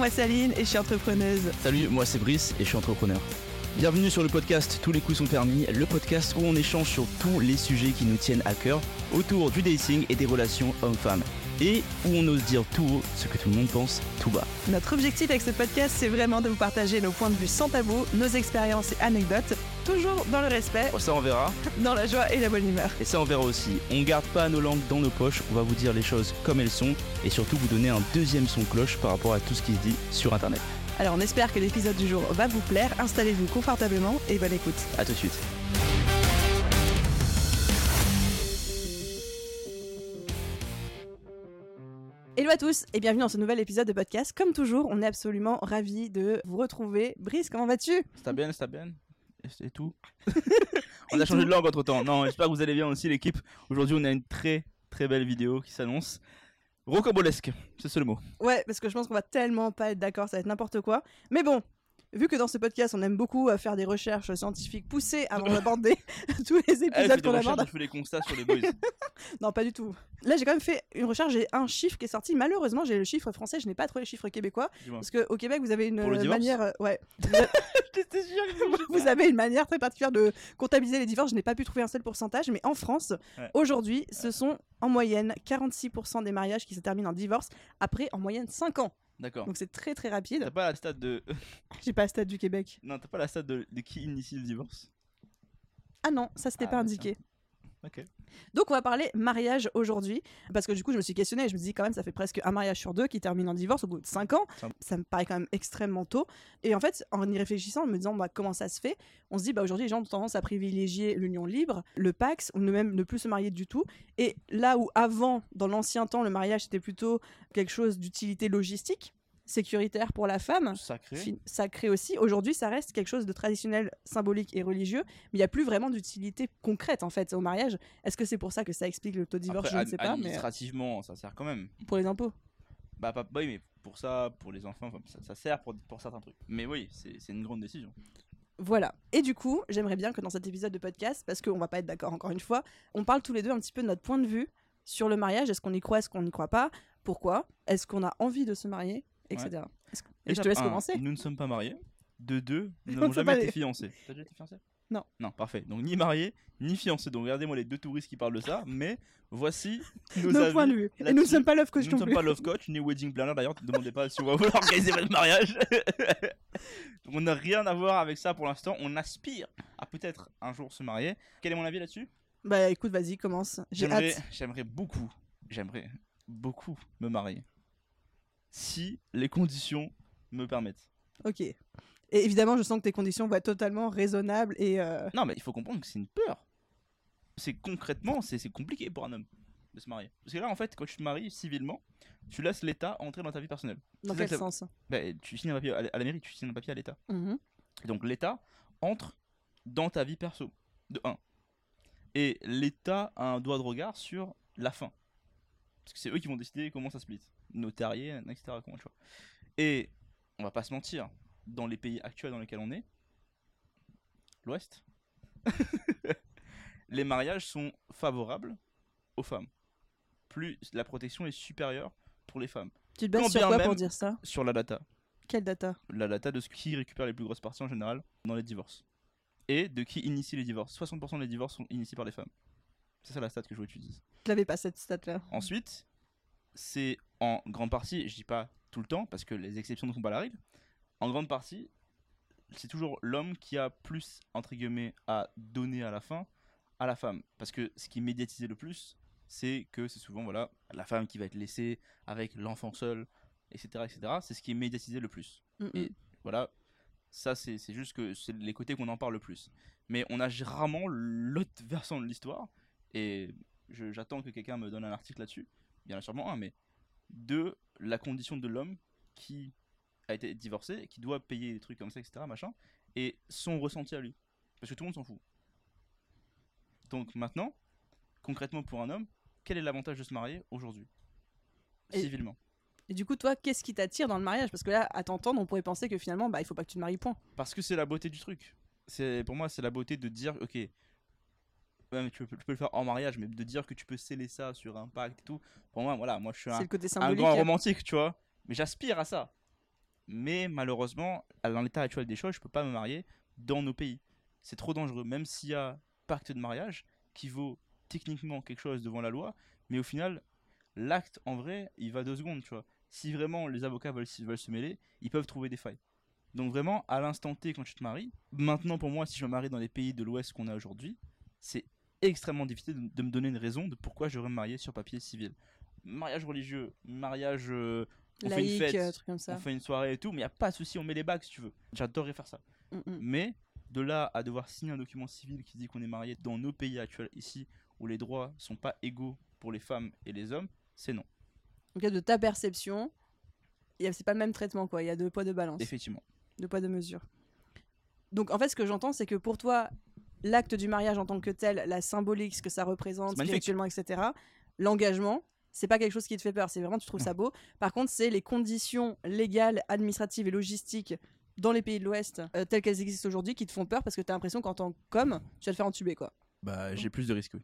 moi c'est Aline et je suis entrepreneuse. Salut, moi c'est Brice et je suis entrepreneur. Bienvenue sur le podcast Tous les coups sont permis, le podcast où on échange sur tous les sujets qui nous tiennent à cœur autour du dating et des relations hommes-femmes. Et où on ose dire tout haut ce que tout le monde pense tout bas. Notre objectif avec ce podcast, c'est vraiment de vous partager nos points de vue sans tabou, nos expériences et anecdotes, toujours dans le respect, Oh, ça on verra. dans la joie et la bonne humeur. Et ça on verra aussi. On garde pas nos langues dans nos poches, on va vous dire les choses comme elles sont et surtout vous donner un deuxième son cloche par rapport à tout ce qui se dit sur internet. Alors on espère que l'épisode du jour va vous plaire, installez-vous confortablement et bonne écoute. A tout de suite. Hello à tous et bienvenue dans ce nouvel épisode de podcast. Comme toujours, on est absolument ravis de vous retrouver. Brice, comment vas-tu? C'est bien, c'est bien. Et c'est tout. on a changé de langue entre temps. Non, j'espère que vous allez bien aussi, l'équipe. Aujourd'hui, on a une très très belle vidéo qui s'annonce. Rocambolesque, c'est ça le mot. Ouais, parce que je pense qu'on va tellement pas être d'accord, ça va être n'importe quoi. Mais bon, vu que dans ce podcast, on aime beaucoup euh, faire des recherches scientifiques poussées avant d'aborder tous les fait épisodes des qu'on aborde. je fais des constats sur les boys. Non, pas du tout. Là, j'ai quand même fait une recherche, j'ai un chiffre qui est sorti. Malheureusement, j'ai le chiffre français, je n'ai pas trouvé le chiffre québécois. Parce qu'au Québec, vous avez une euh, manière. euh, ouais. Vous avez une manière très particulière de comptabiliser les divorces. Je n'ai pas pu trouver un seul pourcentage, mais en France, Ouais. aujourd'hui, ce sont en moyenne 46% des mariages qui se terminent en divorce après en moyenne 5 ans. D'accord. Donc c'est très très rapide. T'as pas la stade de. J'ai pas le stade du Québec. Non, t'as pas la stade de, de qui initie le divorce? Ah non, ça c'était Ah, pas indiqué. Ok. Donc on va parler mariage aujourd'hui parce que du coup je me suis questionnée, je me dis quand même ça fait presque un mariage sur deux qui termine en divorce au bout de 5 ans. Ça- Ça me paraît quand même extrêmement tôt. Et en fait en y réfléchissant, en me disant bah, comment ça se fait, on se dit bah aujourd'hui les gens ont tendance à privilégier l'union libre, le Pax, ou même ne plus se marier du tout. Et là où avant, dans l'ancien temps, le mariage c'était plutôt quelque chose d'utilité logistique, sécuritaire pour la femme, Sacré. sacré aussi. Aujourd'hui, ça reste quelque chose de traditionnel, symbolique et religieux, mais il n'y a plus vraiment d'utilité concrète en fait au mariage. Est-ce que c'est pour ça que ça explique le taux de divorce? Après, Je ne sais pas, mais administrativement, ça sert quand même. pour les impôts. Bah, pas, oui, mais pour ça, pour les enfants, ça, ça sert pour, pour certains trucs. Mais oui, c'est c'est une grande décision. Voilà. Et du coup, j'aimerais bien que dans cet épisode de podcast, parce qu'on va pas être d'accord encore une fois, on parle tous les deux un petit peu de notre point de vue sur le mariage. Est-ce qu'on y croit, est-ce qu'on n'y croit pas? Pourquoi? Est-ce qu'on a envie de se marier? Etc. Et je te laisse un, commencer. Nous ne sommes pas mariés. De deux, nous On n'avons jamais été fiancés. T'as déjà été fiancé? Non. Non, parfait. Donc ni mariés, ni fiancés. Donc regardez-moi les deux touristes qui parlent de ça. Mais voici nos, Nos avis points de vue. Et nous ne sommes pas love Nous coach ne non sommes pas love coach ni wedding planner d'ailleurs. Ne demandez pas si on va vouloir organiser votre mariage. Donc, on n'a rien à voir avec ça pour l'instant. On aspire à peut-être un jour se marier. Quel est mon avis là-dessus? Bah écoute, vas-y, commence. J'ai J'aimerais, hâte. j'aimerais beaucoup, j'aimerais beaucoup me marier si les conditions me permettent. Ok. Et évidemment, je sens que tes conditions vont être totalement raisonnables et. euh, Non, mais il faut comprendre que c'est une peur. C'est concrètement, c'est, compliqué pour un homme de se marier. Parce que là, en fait, quand tu te maries civilement, tu laisses l'État entrer dans ta vie personnelle. Dans quel sens? Bah, tu signes un papier à la- mairie, tu signes un papier à l'État. Mhm. Donc l'État entre dans ta vie perso, de 1. Et l'État a un droit de regard sur la fin. Parce que c'est eux qui vont décider comment ça split. Notarié, etc. Comment, tu vois. Et on va pas se mentir, dans les pays actuels dans lesquels on est, l'Ouest, les mariages sont favorables aux femmes. Plus la protection est supérieure pour les femmes. Tu te bases sur quoi pour dire ça? Sur la data. Quelle data? La data de ce qui récupère les plus grosses parties en général dans les divorces. Et de qui initie les divorces. 60% des divorces sont initiés par les femmes. C'est ça la stat que je veux que tu dises. Je l'avais pas cette stat-là. Ensuite, c'est en grande partie, je dis pas tout le temps, parce que les exceptions ne font pas la règle, en grande partie, c'est toujours l'homme qui a plus, entre guillemets, à donner à la fin à la femme. Parce que ce qui est médiatisé le plus, c'est que c'est souvent voilà, la femme qui va être laissée avec l'enfant seul, etc. etc. C'est ce qui est médiatisé le plus. Mm, Et voilà, ça c'est juste que c'est les côtés qu'on en parle le plus. Mais on a rarement l'autre versant de l'histoire. Et j'attends que quelqu'un me donne un article là-dessus. Il y en a sûrement un, mais de la condition de l'homme qui a été divorcé, qui doit payer des trucs comme ça, etc. Machin, et son ressenti à lui. Parce que tout le monde s'en fout. Donc maintenant, concrètement pour un homme, quel est l'avantage de se marier aujourd'hui Et- Civilement? Et du coup, toi, qu'est-ce qui t'attire dans le mariage? Parce que là, à t'entendre, on pourrait penser que finalement, bah, il faut pas que tu te maries, point. Parce que c'est la beauté du truc. C'est pour moi, c'est la beauté de dire, ok, mais tu, peux, tu peux le faire en mariage, mais de dire que tu peux sceller ça sur un pacte et tout. Pour moi, voilà, moi je suis un, un grand romantique, tu vois. Mais j'aspire à ça. Mais malheureusement, dans l'état actuel des choses, je peux pas me marier dans nos pays. C'est trop dangereux, même s'il y a pacte de mariage qui vaut techniquement quelque chose devant la loi, mais au final, l'acte en vrai, il va deux secondes, tu vois. Si vraiment les avocats veulent, veulent se mêler, ils peuvent trouver des failles. Donc vraiment, à l'instant T, quand tu te maries, maintenant pour moi, si je me marie dans les pays de l'Ouest qu'on a aujourd'hui, c'est extrêmement difficile de, de me donner une raison de pourquoi je devrais me marier sur papier civil. Mariage religieux, mariage... euh, on fait une fête, euh, truc comme ça. on fait une soirée et tout, mais il n'y a pas de souci, on met les bagues si tu veux. J'adorerais faire ça. Mm, mm. Mais de là à devoir signer un document civil qui dit qu'on est marié dans nos pays actuels ici, où les droits sont pas égaux pour les femmes et les hommes, c'est non. Donc, de ta perception, il y a- c'est pas le même traitement, quoi. Il y a deux poids, deux balances. Effectivement. Deux poids, deux mesures. Donc, en fait, ce que j'entends, c'est que pour toi, l'acte du mariage en tant que tel, la symbolique, ce que ça représente spirituellement, etc., l'engagement, c'est pas quelque chose qui te fait peur. C'est vraiment, tu trouves ça beau. Par contre, c'est les conditions légales, administratives et logistiques dans les pays de l'Ouest, euh, telles qu'elles existent aujourd'hui, qui te font peur parce que tu as l'impression qu'en tant qu'homme, tu vas te faire entuber, quoi. Bah, j'ai plus de risques, oui.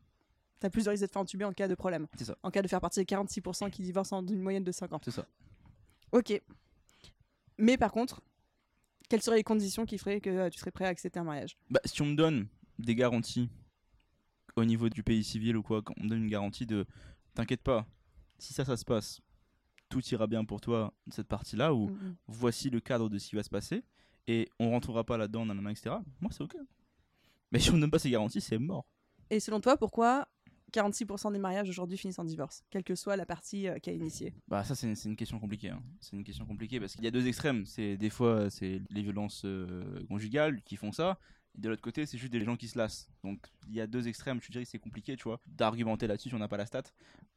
T'as plus de risque de te faire entuber en cas de problème. C'est ça. En cas de faire partie des 46% qui divorcent en une moyenne de 50. C'est ça. Ok. Mais par contre, quelles seraient les conditions qui feraient que euh, tu serais prêt à accepter un mariage? Bah, si on me donne des garanties au niveau du pays civil ou quoi, quand on donne une garantie de t'inquiète pas, si ça, ça se passe, tout ira bien pour toi, cette partie-là, ou Mhm. voici le cadre de ce qui va se passer, et on rentrera pas là-dedans, nanana, etc. Moi, c'est ok. Mais si on me donne pas ces garanties, c'est mort. Et selon toi, pourquoi 46% des mariages aujourd'hui finissent en divorce, quelle que soit la partie euh, qui a initié? Bah ça c'est c'est une question compliquée. hein. C'est une question compliquée parce qu'il y a deux extrêmes. C'est des fois c'est les violences euh, conjugales qui font ça. De l'autre côté c'est juste des gens qui se lassent. Donc il y a deux extrêmes. Je dirais que c'est compliqué, tu vois, d'argumenter là-dessus si on n'a pas la stat.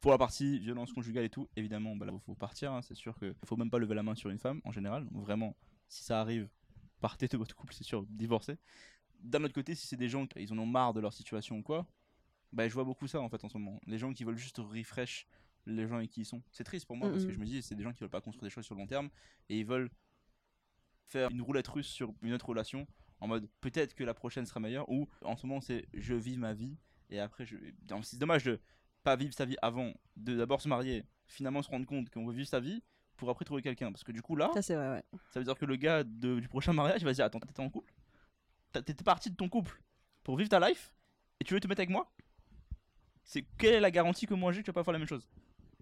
Pour la partie violence conjugale et tout, évidemment, bah là faut partir. hein. C'est sûr que faut même pas lever la main sur une femme en général. Vraiment, si ça arrive, partez de votre couple, c'est sûr, divorcez. D'un autre côté, si c'est des gens qui ils en ont marre de leur situation ou quoi, bah je vois beaucoup ça en fait en ce moment. Les gens qui veulent juste refresh les gens avec qui ils sont. C'est triste pour moi parce que je me dis c'est des gens qui veulent pas construire des choses sur le long terme et ils veulent faire une roulette russe sur une autre relation en mode peut-être que la prochaine sera meilleure ou en ce moment c'est je vis ma vie et après je c'est dommage de pas vivre sa vie avant de d'abord se marier finalement se rendre compte qu'on veut vivre sa vie pour après trouver quelqu'un parce que du coup là Ça, c'est vrai, ouais. ça veut dire que le gars de- du prochain mariage il va se dire attends t'étais en couple? T'étais parti de ton couple pour vivre ta life et tu veux te mettre avec moi? C'est quelle est la garantie que moi j'ai que tu vas pas faire la même chose?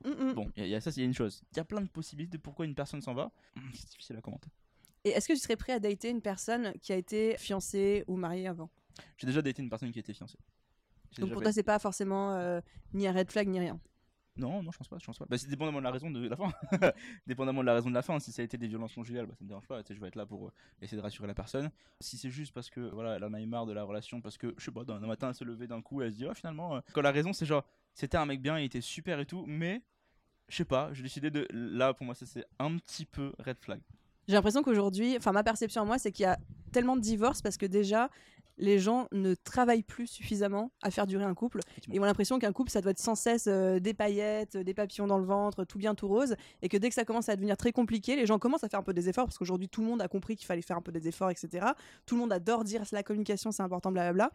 Mhm. Bon, il y, a- y a ça, c'est une chose. Il y a plein de possibilités de pourquoi une personne s'en va. Hum, C'est difficile à commenter. Et est-ce que tu serais prêt à dater une personne qui a été fiancée ou mariée avant? J'ai déjà daté une personne qui était fiancée. J'ai Donc pour fait- toi, c'est pas forcément euh, ni un red flag ni rien? Non, non, je pense pas, je pense pas. Bah, c'est dépendamment de la raison de la fin. dépendamment de la raison de la fin. Si ça a été des violences conjugales, bah, ça me dérange pas. Tu sais, je vais être là pour euh, essayer de rassurer la personne. Si c'est juste parce que voilà, elle en a eu marre de la relation, parce que je sais pas, d'un un matin elle se lever d'un coup, elle se dit oh, finalement, euh, quand la raison c'est genre c'était un mec bien, il était super et tout, mais je sais pas, j'ai décidé de là pour moi ça c'est un petit peu red flag. J'ai l'impression qu'aujourd'hui, enfin ma perception à moi, c'est qu'il y a tellement de divorces parce que déjà, les gens ne travaillent plus suffisamment à faire durer un couple. Ils ont l'impression qu'un couple, ça doit être sans cesse euh, des paillettes, des papillons dans le ventre, tout bien, tout rose. Et que dès que ça commence à devenir très compliqué, les gens commencent à faire un peu des efforts parce qu'aujourd'hui, tout le monde a compris qu'il fallait faire un peu des efforts, etc. Tout le monde adore dire la communication, c'est important, blablabla.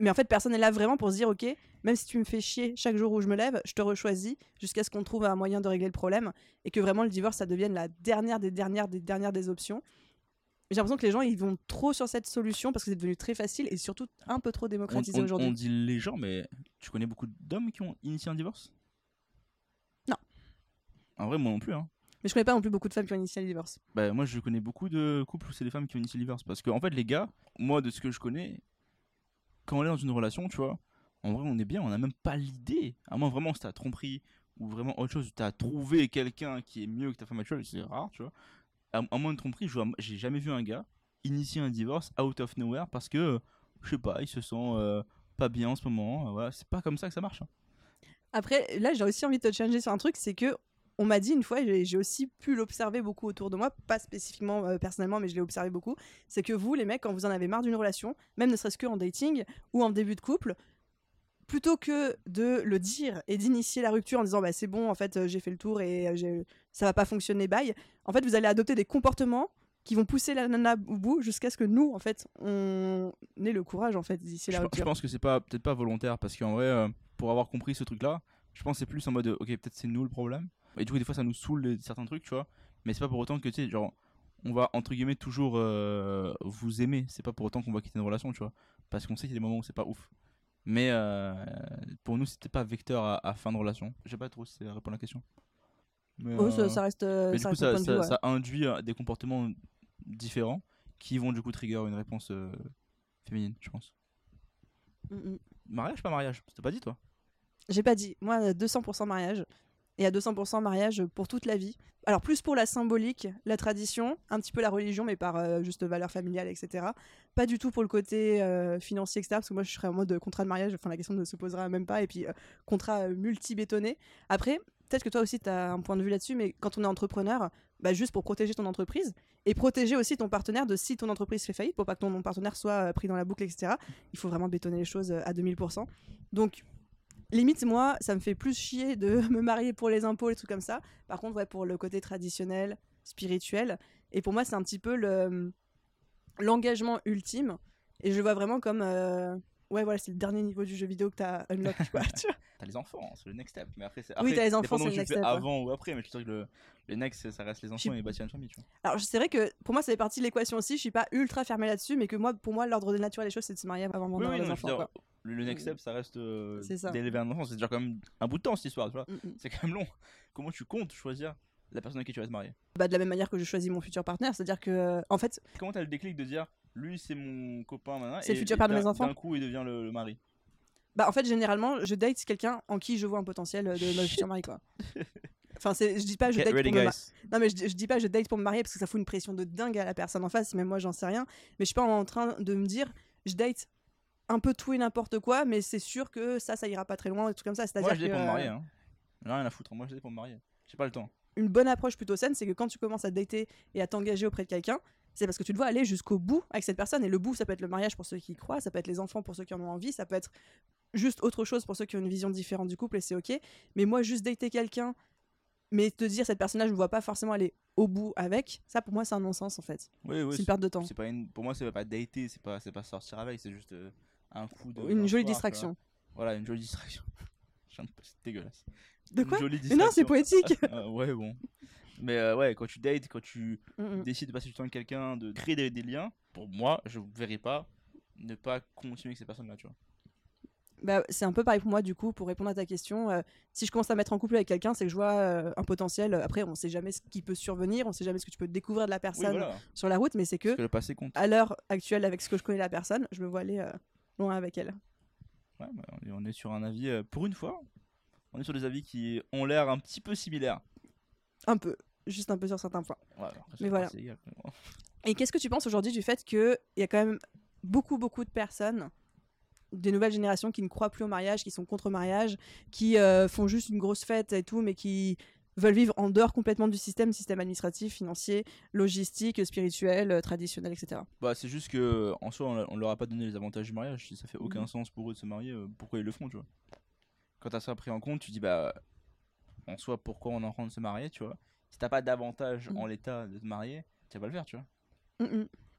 Mais en fait, personne n'est là vraiment pour se dire, ok, même si tu me fais chier chaque jour où je me lève, je te rechoisis jusqu'à ce qu'on trouve un moyen de régler le problème et que vraiment le divorce, ça devienne la dernière des dernières des dernières des options. J'ai l'impression que les gens, ils vont trop sur cette solution parce que c'est devenu très facile et surtout un peu trop démocratisé on- on aujourd'hui. dit les gens, mais tu connais beaucoup d'hommes qui ont initié un divorce? Non. En vrai, moi non plus. Hein. Mais je connais pas non plus beaucoup de femmes qui ont initié le divorce. Bah, moi, je connais beaucoup de couples où c'est les femmes qui ont initié le divorce. Parce que, en fait, les gars, moi, de ce que je connais, quand on est dans une relation, tu vois, en vrai, on est bien, on n'a même pas l'idée. À moins vraiment, si t'as tromperie ou vraiment autre chose, t'as trouvé quelqu'un qui est mieux que ta femme actuelle, c'est rare, tu vois. À, moins de tromperie, j'ai jamais vu un gars initier un divorce out of nowhere parce que, je sais pas, il se sent euh, pas bien en ce moment. voilà, c'est pas comme ça que ça marche. hein. Après, là, j'ai aussi envie de te changer sur un truc, c'est que on m'a dit une fois, et j'ai- aussi pu l'observer beaucoup autour de moi, pas spécifiquement euh, personnellement, mais je l'ai observé beaucoup, c'est que vous, les mecs, quand vous en avez marre d'une relation, même ne serait-ce que en dating ou en début de couple, plutôt que de le dire et d'initier la rupture en disant bah c'est bon, en fait, euh, j'ai fait le tour et euh, ça va pas fonctionner, bye, en fait, vous allez adopter des comportements qui vont pousser la nana au bout jusqu'à ce que nous, en fait, on ait le courage, en fait, d'initier je, la pe- je rupture. pense que c'est pas peut-être pas volontaire parce qu'en vrai euh, pour avoir compris ce truc là je pense que c'est plus en mode ok peut-être c'est nous le problème et du coup des fois ça nous saoule certains trucs tu vois mais c'est pas pour autant que tu sais genre on va entre guillemets toujours euh, vous aimer. C'est pas pour autant qu'on va quitter une relation, tu vois. Parce qu'on sait qu'il y a des moments où c'est pas ouf. Mais euh, pour nous, c'était pas vecteur à, à fin de relation. Je sais pas trop si c'est répondre à la question. Mais, Oh, ça, euh, ça reste. du ça coup, ça, ça- vue, ouais. ça induit des comportements différents qui vont du coup trigger une réponse féminine, je pense. Mm, mm. Mariage, pas mariage T'as pas dit toi J'ai pas dit. Moi, euh, 200% mariage. Et à 200% mariage pour toute la vie. Alors, plus pour la symbolique, la tradition, un petit peu la religion, mais par euh, juste valeur familiale, etc. Pas du tout pour le côté euh, financier, etc. Parce que moi, je serais en mode contrat de mariage. Enfin, la question ne se posera même pas. Et puis, euh, contrat multi-bétonné. Après, peut-être que toi aussi, tu as un point de vue là-dessus, mais quand on est entrepreneur, bah, juste pour protéger ton entreprise et protéger aussi ton partenaire de si ton entreprise fait faillite, pour pas que ton partenaire soit pris dans la boucle, etc. Il faut vraiment bétonner les choses à 2000%. Donc, limite, moi, ça me fait plus chier de me marier pour les impôts, les trucs comme ça. Par contre, ouais, pour le côté traditionnel, spirituel. Et pour moi, c'est un petit peu le l'engagement ultime. Et je le vois vraiment comme. euh, Ouais, voilà, c'est le dernier niveau du jeu vidéo que t'as unlock, tu vois. T'as les enfants, c'est le next step. Mais après, c'est Oui, t'as les enfants, c'est le next step, ouais. Avant ou après, mais je dirais que le, le next, ça reste les enfants et bâtir une famille, tu vois. Alors, c'est vrai que pour moi, ça fait partie de l'équation aussi. Je suis pas ultra fermée là-dessus, mais que moi, pour moi, l'ordre naturel des choses, c'est de se marier avant Oui, d'avoir oui, les enfants. Le, le next step, ça reste euh, C'est ça. d'élever un enfant. C'est déjà quand même un bout de temps cette histoire, tu vois. Mm, mm. C'est quand même long. Comment tu comptes choisir la personne avec qui tu vas te marier? Bah, de la même manière que je choisis mon futur partenaire, c'est-à-dire que, euh, en fait, Comment t'as le déclic de dire lui c'est mon copain maintenant C'est le futur père de mes enfants? D'un coup il devient le, le mari? Bah en fait généralement je date quelqu'un en qui je vois un potentiel de notre futur mari quoi. Enfin c'est je dis pas je Get date ready pour me non mais je, dis- je dis pas je date pour me marier parce que ça fout une pression de dingue à la personne en face même moi j'en sais rien mais je suis pas en train de me dire je date un peu tout et n'importe quoi mais c'est sûr que ça ça ira pas très loin et tout comme ça Moi je que pour me euh, marier. Hein. J'en ai rien à foutre. Moi je dis pour me marier. J'ai pas le temps. une bonne approche plutôt saine c'est que quand tu commences à dater et à t'engager auprès de quelqu'un c'est parce que tu dois aller jusqu'au bout avec cette personne et le bout ça peut être le mariage pour ceux qui y croient ça peut être les enfants pour ceux qui en ont envie ça peut être juste autre chose pour ceux qui ont une vision différente du couple et c'est ok mais moi juste dater quelqu'un mais te dire cette personne là je ne vois pas forcément aller au bout avec ça pour moi c'est un non-sens en fait Oui, oui. c'est une perte de temps C'est pas une... Pour moi c'est pas dater, c'est pas, c'est pas sortir avec, c'est juste euh, un coup de. une jolie soir, distraction Voilà, une jolie distraction. C'est dégueulasse. de Une quoi mais non c'est poétique Euh, ouais, bon. Mais euh, ouais, quand tu dates, quand tu Mm, décides de passer du temps avec quelqu'un, de créer des, des liens, pour moi, je ne verrai pas ne pas continuer avec ces personnes-là, tu vois. Bah, c'est un peu pareil pour moi, du coup, pour répondre à ta question. euh, si je commence à mettre en couple avec quelqu'un, c'est que je vois euh, un potentiel. Après, on sait jamais ce qui peut survenir, on sait jamais ce que tu peux découvrir de la Oui, personne voilà. sur la route, mais c'est que, que le passé compte. à l'heure actuelle, avec ce que je connais de la personne, je me vois aller loin avec elle. Ouais, bah, on est- sur un avis, euh, pour une fois, on est sur des avis qui ont l'air un petit peu similaires. Un peu, juste un peu sur certains points. Ouais, Mais voilà. égal. Et qu'est-ce que tu penses aujourd'hui du fait qu'il y a quand même beaucoup, beaucoup de personnes, des nouvelles générations qui ne croient plus au mariage, qui sont contre le mariage, qui euh, font juste une grosse fête et tout, mais qui veulent vivre en dehors complètement du système, système administratif, financier, logistique, spirituel, euh, traditionnel, etc. Bah, c'est juste que en soi, on, leur- a pas donné les avantages du mariage. Si ça fait aucun Mhm. sens pour eux de se marier, euh, pourquoi ils le font, tu vois? Quand t'as ça pris en compte, tu dis, bah, en soi, pourquoi on est en train de se marier, tu vois? Si t'as pas d'avantage Mhm. en l'état de te marier, tu vas pas le faire, tu vois?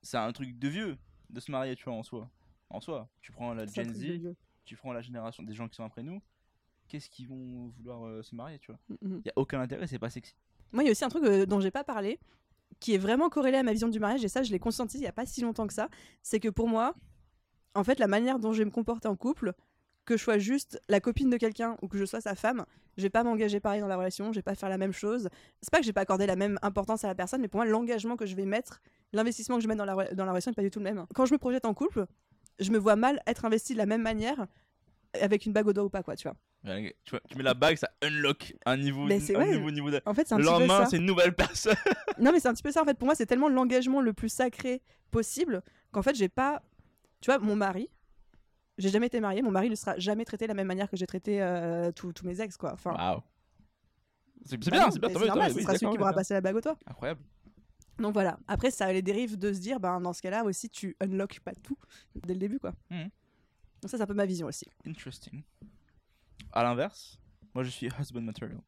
C'est un truc de vieux de se marier, tu vois, en soi. En soi, tu prends la Gen Z, tu prends la génération des gens qui sont après nous, qu'est-ce qu'ils vont vouloir euh, se marier, tu vois Mm, mm. Y a aucun intérêt, c'est pas sexy. Moi, il y a aussi un truc euh, dont j'ai pas parlé, qui est vraiment corrélé à ma vision du mariage, et ça, je l'ai conscientisé il y a pas si longtemps que ça. C'est que pour moi, en fait, la manière dont je vais me comporter en couple, que je sois juste la copine de quelqu'un ou que je sois sa femme, je vais pas m'engager pareil dans la relation, je vais pas faire la même chose. C'est pas que j'ai pas accordé la même importance à la personne, mais pour moi, l'engagement que je vais mettre, l'investissement que je mets dans la, dans la relation n'est pas du tout le même. Quand je me projette en couple, je me vois mal être investi de la même manière avec une bague au doigt ou pas, quoi, tu vois. Tu, vois, tu mets la bague, ça unlock un niveau, Mais c'est- un ouais. nouveau niveau de... En fait, c'est un petit peu lendemain, ça. c'est une nouvelle personne. Non, mais c'est un petit peu ça en fait. Pour moi, c'est tellement l'engagement le plus sacré possible qu'en fait, j'ai pas. Tu vois, mon mari, j'ai jamais été mariée. Mon mari ne sera jamais traité de la même manière que j'ai traité euh, tous mes ex, quoi. Enfin, Waouh. C'est c'est bah bien, non, c'est bien. c'est normal, ce oui, sera celui qui d'accord. passé la bague au toit. Incroyable. Donc voilà. Après, ça a les dérives de se dire, ben, dans ce cas-là aussi, tu unlock pas tout dès le début, quoi. Mhm. Donc ça, c'est un peu ma vision aussi. Interesting. À l'inverse, moi je suis husband material.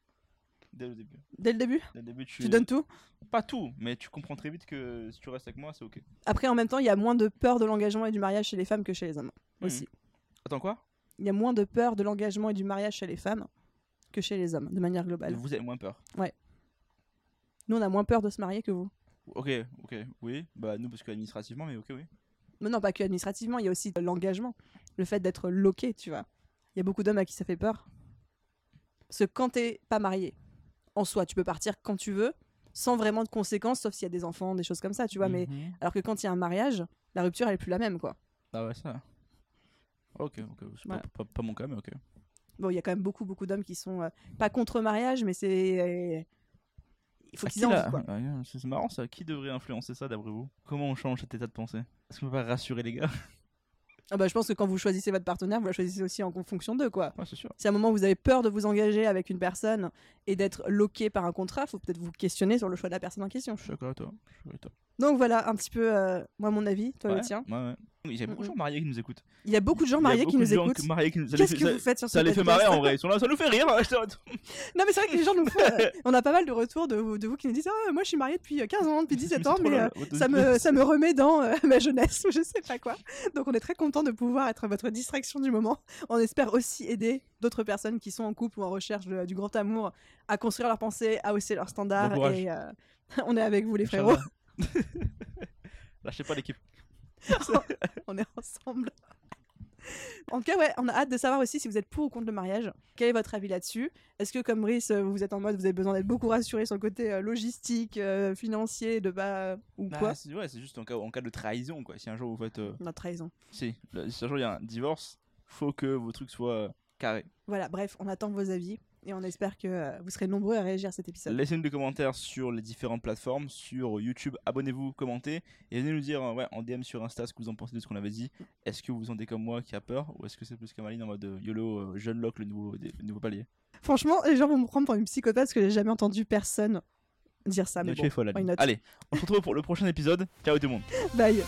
Dès le début. Dès le début, Dès le début, tu, tu donnes tout? Pas tout, mais tu comprends très vite que si tu restes avec moi, c'est ok. Après, en même temps, il y a moins de peur de l'engagement et du mariage chez les femmes que chez les hommes aussi. Attends quoi? Il y a moins de peur de l'engagement et du mariage chez les femmes que chez les hommes, de manière globale. Vous avez moins peur? Nous, on a moins peur de se marier que vous. Ok, ok, oui. Bah nous parce que administrativement, mais ok, oui. Mais non, pas que administrativement, il y a aussi l'engagement. Le fait d'être loqué, tu vois. Il y a beaucoup d'hommes à qui ça fait peur. Parce que quand t'es pas marié, en soi, tu peux partir quand tu veux, sans vraiment de conséquences, sauf s'il y a des enfants, des choses comme ça, tu vois. Mais Mhm. alors que quand il y a un mariage, la rupture elle est plus la même, quoi. Ah ouais, ça. Ok, ok. C'est pas, pas- pas mon cas, mais ok. Bon, il y a quand même beaucoup, beaucoup d'hommes qui sont euh, pas contre mariage, mais c'est. euh, il faut qu'ils qui aient la- c'est marrant ça. Qui devrait influencer ça d'après vous? Comment on change cet état de pensée? Est-ce qu'on peut pas rassurer les gars? Ah bah, je pense que quand vous choisissez votre partenaire, vous la choisissez aussi en fonction d'eux, quoi. Ouais, c'est sûr. Si à un moment vous avez peur de vous engager avec une personne et d'être loqué par un contrat, faut peut-être vous questionner sur le choix de la personne en question. Je suis d'accord avec toi. je suis d'accord avec toi. Donc voilà un petit peu, euh, moi, mon avis, toi Ouais, le tien. Ouais, ouais. Il y a beaucoup de Mm, gens mariés qui nous écoutent. Il y a beaucoup de gens mariés qui nous écoutent. ça Qu'est-ce que ça- vous faites sur Ça ce les fait marrer en vrai. Ils sont là, ça nous fait rire. Non, mais c'est vrai que les gens nous font. euh, on a pas mal de retours de, vous- de vous qui nous disent Ah, moi je suis mariée depuis 15 ans, depuis 17 c'est ans, mais euh, ça, me, ça me remet dans euh, ma jeunesse ou je sais pas quoi. Donc on est très content de pouvoir être votre distraction du moment. On espère aussi aider d'autres personnes qui sont en couple ou en recherche de- du grand amour à construire leurs pensées, à hausser leurs standards. Bon et euh, on est avec vous les frérots. Lâchez pas l'équipe. on est ensemble. En tout cas, ouais, on a hâte de savoir aussi si vous êtes pour ou contre le mariage. Quel est votre avis là-dessus? Est-ce que, comme Brice, euh, vous êtes en mode, vous avez besoin d'être beaucoup rassuré sur le côté euh, logistique, euh, financier, de pas. ou Bah, quoi? c'est ouais, c'est juste en cas, en cas de trahison quoi. Si un jour vous faites. Notre trahison. Si, un jour il y a un divorce, faut que vos trucs soient carrés. Voilà, bref, on attend vos avis et on espère que euh, vous serez nombreux à réagir à cet épisode. Laissez-nous des commentaires sur les différentes plateformes, sur YouTube, abonnez-vous, commentez, et venez nous dire euh, ouais, en DM sur Insta ce que vous en pensez de ce qu'on avait dit. Est-ce que vous vous sentez comme moi qui a peur, ou est-ce que c'est plus Kamaline en mode euh, YOLO, euh, jeune lock, le nouveau, des- le nouveau palier? Franchement, les gens vont me prendre pour une psychopathe parce que j'ai jamais entendu personne dire ça. Mais bon, es folle, Allez, on se retrouve pour le prochain épisode. Ciao tout le monde. bye.